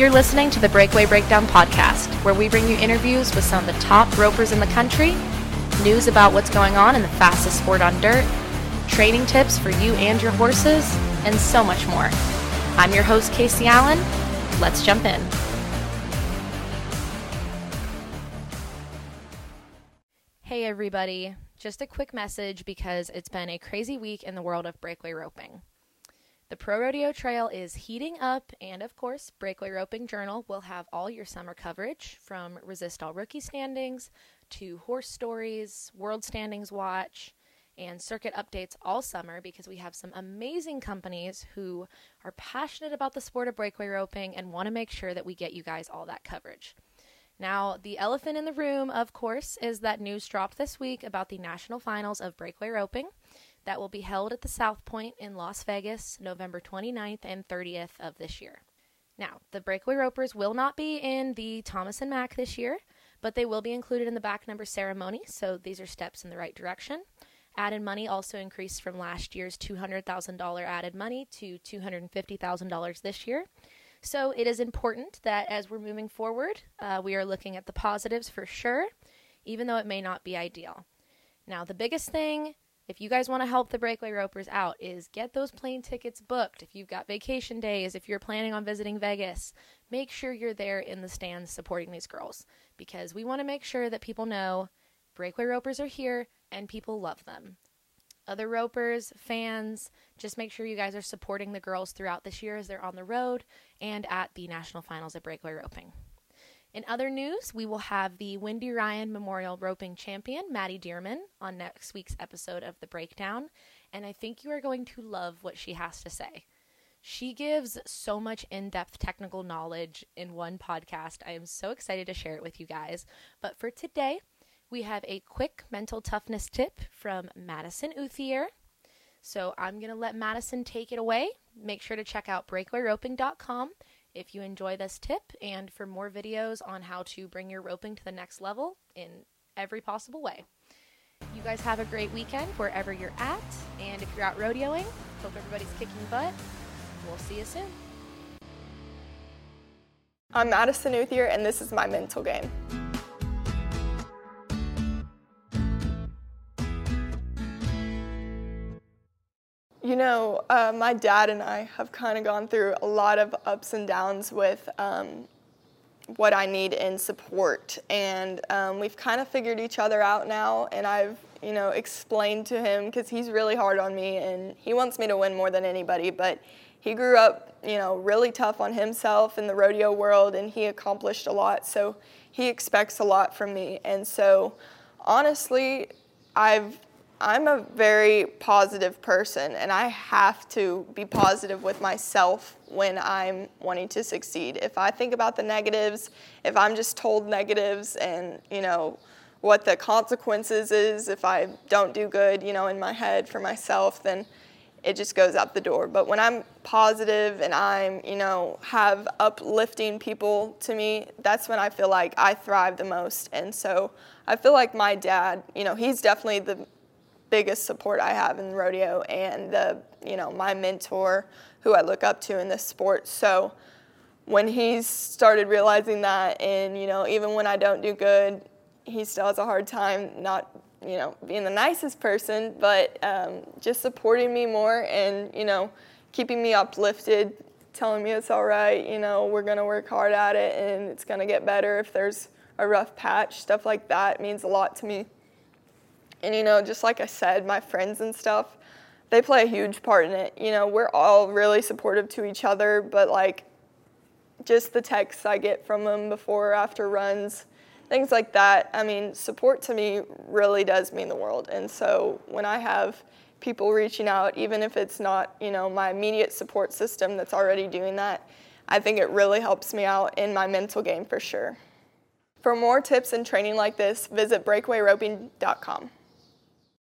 You're listening to the Breakaway Breakdown podcast, where we bring you interviews with some of the top ropers in the country, news about what's going on in the fastest sport on dirt, training tips for you and your horses, and so much more. I'm your host, Casey Allen. Let's jump in. Hey, everybody. Just a quick message because it's been a crazy week in the world of breakaway roping. The Pro Rodeo Trail is heating up, and of course, Breakaway Roping Journal will have all your summer coverage from Resistol Rookie Standings to Horse Stories, World Standings Watch, and circuit updates all summer because we have some amazing companies who are passionate about the sport of breakaway roping and want to make sure that we get you guys all that coverage. Now, the elephant in the room, of course, is that news dropped this week about the national finals of breakaway roping that will be held at the South Point in Las Vegas November 29th and 30th of this year. Now, the Breakaway Ropers will not be in the Thomas and Mack this year, but they will be included in the back number ceremony, so these are steps in the right direction. Added money also increased from last year's $200,000 added money to $250,000 this year. So it is important that as we're moving forward, uh, we are looking at the positives for sure, even though it may not be ideal. Now, the biggest thing if you guys want to help the breakaway ropers out is get those plane tickets booked. If you've got vacation days if you're planning on visiting vegas make sure you're there in the stands supporting these girls. Because we want to make sure that people know breakaway ropers are here and people love them. Other ropers fans just make sure you guys are supporting the girls throughout this year as they're on the road and at the national finals at breakaway roping in other news, we will have the Wendy Ryan Memorial Roping Champion, Maddie Dearman, on next week's episode of The Breakdown, and I think you are going to love what she has to say. She gives so much in depth technical knowledge in one podcast. I am so excited to share it with you guys. But for today, we have a quick mental toughness tip from Madison Outhier. So I'm going to let Madison take it away. Make sure to check out breakawayroping.com if you enjoy this tip and for more videos on how to bring your roping to the next level in every possible way. You guys have a great weekend wherever you're at, and if you're out rodeoing, hope everybody's kicking butt. We'll see you soon. I'm Madison Outhier, and this is my mental game. You know, uh, my dad and I have kind of gone through a lot of ups and downs with um, what I need in support, and um, we've kind of figured each other out now. And I've, you know, explained to him because he's really hard on me, and he wants me to win more than anybody. But he grew up, you know, really tough on himself in the rodeo world, and he accomplished a lot. So he expects a lot from me, and so honestly, I've I'm a very positive person and I have to be positive with myself when I'm wanting to succeed. If I think about the negatives, if I'm just told negatives and, you know, what the consequences is if I don't do good, you know, in my head for myself, then it just goes out the door. But when I'm positive and I'm, you know, have uplifting people to me, that's when I feel like I thrive the most. And so I feel like my dad, you know, he's definitely the biggest support I have in rodeo and the, you know, my mentor who I look up to in this sport. So when he started realizing that and, you know, even when I don't do good, he still has a hard time not, you know, being the nicest person, but um, just supporting me more and, you know, keeping me uplifted, telling me it's all right, you know, we're to work hard at it and it's to get better if there's a rough patch, stuff like that means a lot to me. And, you know, just like I said, my friends and stuff, they play a huge part in it. You know, we're all really supportive to each other, but like just the texts I get from them before or after runs, things like that. I mean, support to me really does mean the world. And so when I have people reaching out, even if it's not, you know, my immediate support system that's already doing that, I think it really helps me out in my mental game for sure. For more tips and training like this, visit breakawayroping.com.